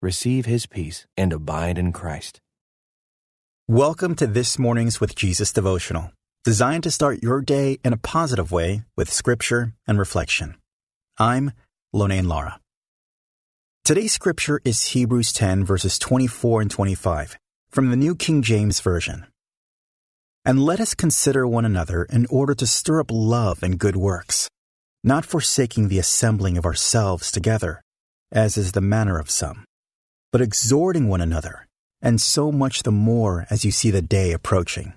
receive his peace and abide in Christ. Welcome to this morning's with Jesus devotional, designed to start your day in a positive way with scripture and reflection. I'm Lonein Lara. Today's scripture is Hebrews 10 verses 24 and 25 from the New King James Version. And let us consider one another in order to stir up love and good works, not forsaking the assembling of ourselves together, as is the manner of some but exhorting one another, and so much the more as you see the day approaching.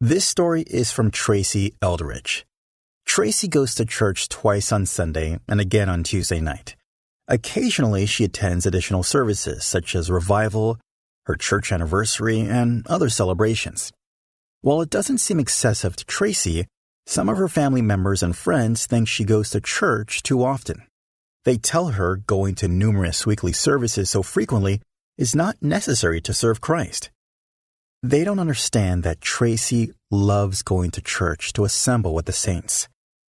This story is from Tracy Eldridge. Tracy goes to church twice on Sunday and again on Tuesday night. Occasionally, she attends additional services such as revival, her church anniversary, and other celebrations. While it doesn't seem excessive to Tracy, some of her family members and friends think she goes to church too often. They tell her going to numerous weekly services so frequently is not necessary to serve Christ. They don't understand that Tracy loves going to church to assemble with the saints,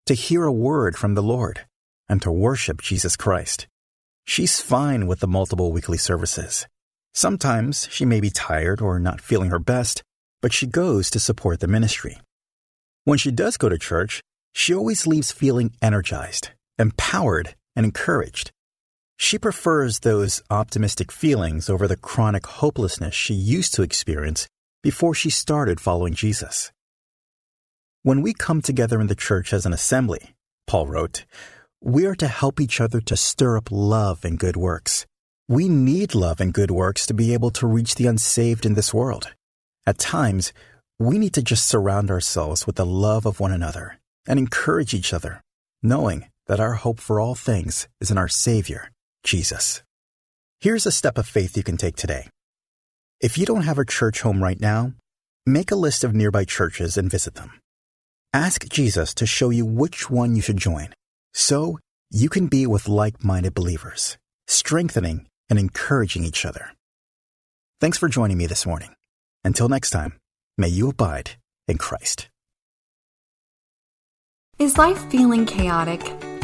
to hear a word from the Lord, and to worship Jesus Christ. She's fine with the multiple weekly services. Sometimes she may be tired or not feeling her best, but she goes to support the ministry. When she does go to church, she always leaves feeling energized, empowered, and encouraged. She prefers those optimistic feelings over the chronic hopelessness she used to experience before she started following Jesus. When we come together in the church as an assembly, Paul wrote, we are to help each other to stir up love and good works. We need love and good works to be able to reach the unsaved in this world. At times, we need to just surround ourselves with the love of one another and encourage each other, knowing that our hope for all things is in our Savior, Jesus. Here's a step of faith you can take today. If you don't have a church home right now, make a list of nearby churches and visit them. Ask Jesus to show you which one you should join so you can be with like minded believers, strengthening and encouraging each other. Thanks for joining me this morning. Until next time, may you abide in Christ. Is life feeling chaotic?